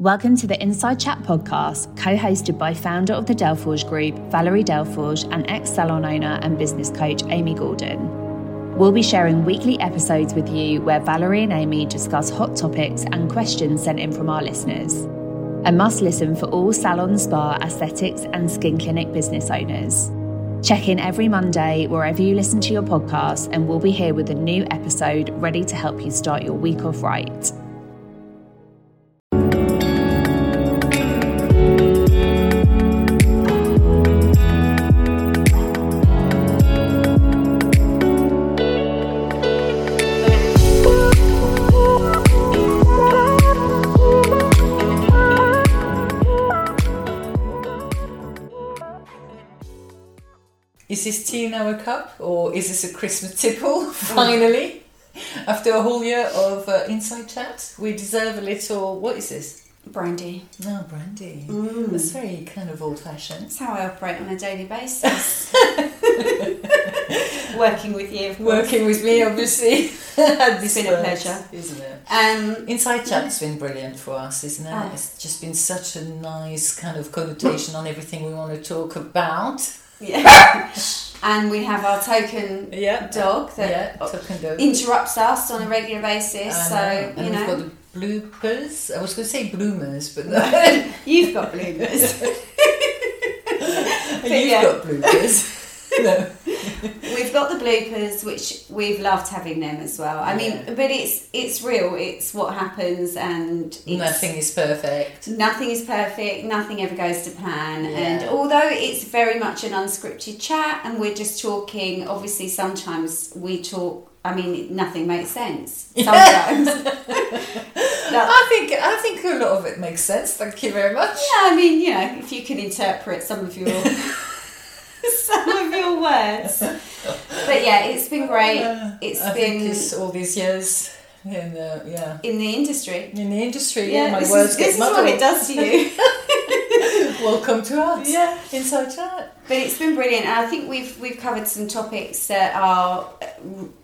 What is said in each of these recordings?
Welcome to the Inside Chat podcast, co hosted by founder of the Delforge Group, Valerie Delforge, and ex salon owner and business coach, Amy Gordon. We'll be sharing weekly episodes with you where Valerie and Amy discuss hot topics and questions sent in from our listeners. A must listen for all salon, spa, aesthetics, and skin clinic business owners. Check in every Monday wherever you listen to your podcast, and we'll be here with a new episode ready to help you start your week off right. Is this tea in our cup or is this a Christmas tipple finally? After a whole year of uh, inside chat, we deserve a little. What is this? Brandy. No, brandy. Mm. That's very kind of old fashioned. That's how I operate on a daily basis. Working with you, of course. Working with me, obviously. It's been a pleasure. Isn't it? Um, Inside chat's been brilliant for us, isn't it? Oh. It's just been such a nice kind of connotation on everything we want to talk about. Yeah. and we have our token Yeah. dog that Yeah, token dog. interrupts us on a regular basis. So, uh, know. and you we've know, got the bloopers. I was going to say bloomers, but no. you've got bloomers. You've yeah. got bloopers. no. Got the bloopers, which we've loved having them as well. I mean, Yeah. but it's it's real. It's what happens, and it's, Nothing is perfect. Nothing is perfect, nothing ever goes to plan. Yeah. And although it's very much an unscripted chat and we're just talking, obviously sometimes we talk I mean nothing makes sense. Sometimes. I think I think a lot of it makes sense. Thank you very much. Yeah, I mean, you know, if you can interpret some of your some your words. But yeah, it's been great. It's I been it's all these years in the yeah in the industry. in the industry. Yeah, my this words is, get this is what it does to you. Welcome to us. Yeah. inside chat. But it's been brilliant, and I think we've we've covered some topics that are uh,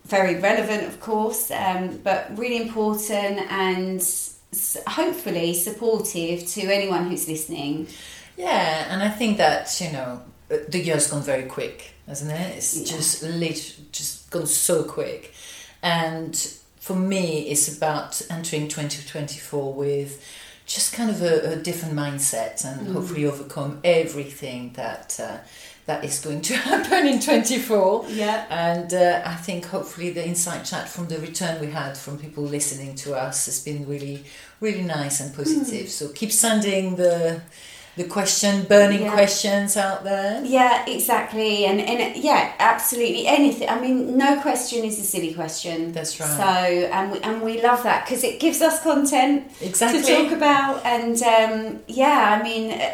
very relevant, of course, um, but really important and hopefully supportive to anyone who's listening. Yeah, and I think that you know uh, the year's gone very quick, hasn't it? It's Yeah. just lit, just gone so quick, and for me, it's about entering twenty twenty four with just kind of a, a different mindset and hopefully overcome everything that uh, that is going to happen in twenty four. Yeah. And uh, I think hopefully the Inside Chat from the return we had from people listening to us has been really, really nice and positive. So keep sending the the question, burning Yeah. questions out there. Yeah, exactly, and and yeah, absolutely anything. I mean, no question is a silly question. That's right. So, and we, and we love that because it gives us content Exactly. to talk about and um, yeah i mean uh,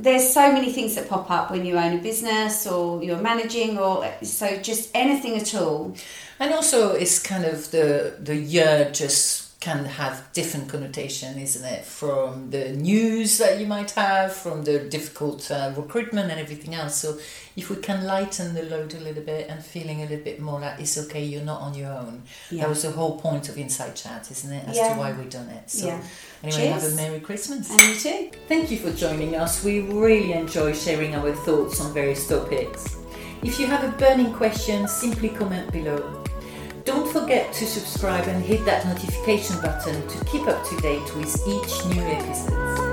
there's so many things that pop up when you own a business or you're managing or so just anything at all And also, it's kind of the the year just can have different connotation, isn't it? From the news that you might have, from the difficult uh, recruitment and everything else. So, if we can lighten the load a little bit and feeling a little bit more like it's okay, you're not on your own. Yeah. That was the whole point of Inside Chat, isn't it? As Yeah. to why we've done it. So, Yeah. anyway, Cheers. have a Merry Christmas. and you too Thank you for joining us. We really enjoy sharing our thoughts on various topics. If you have a burning question, simply comment below. Don't forget to subscribe and hit that notification button to keep up to date with each new episode.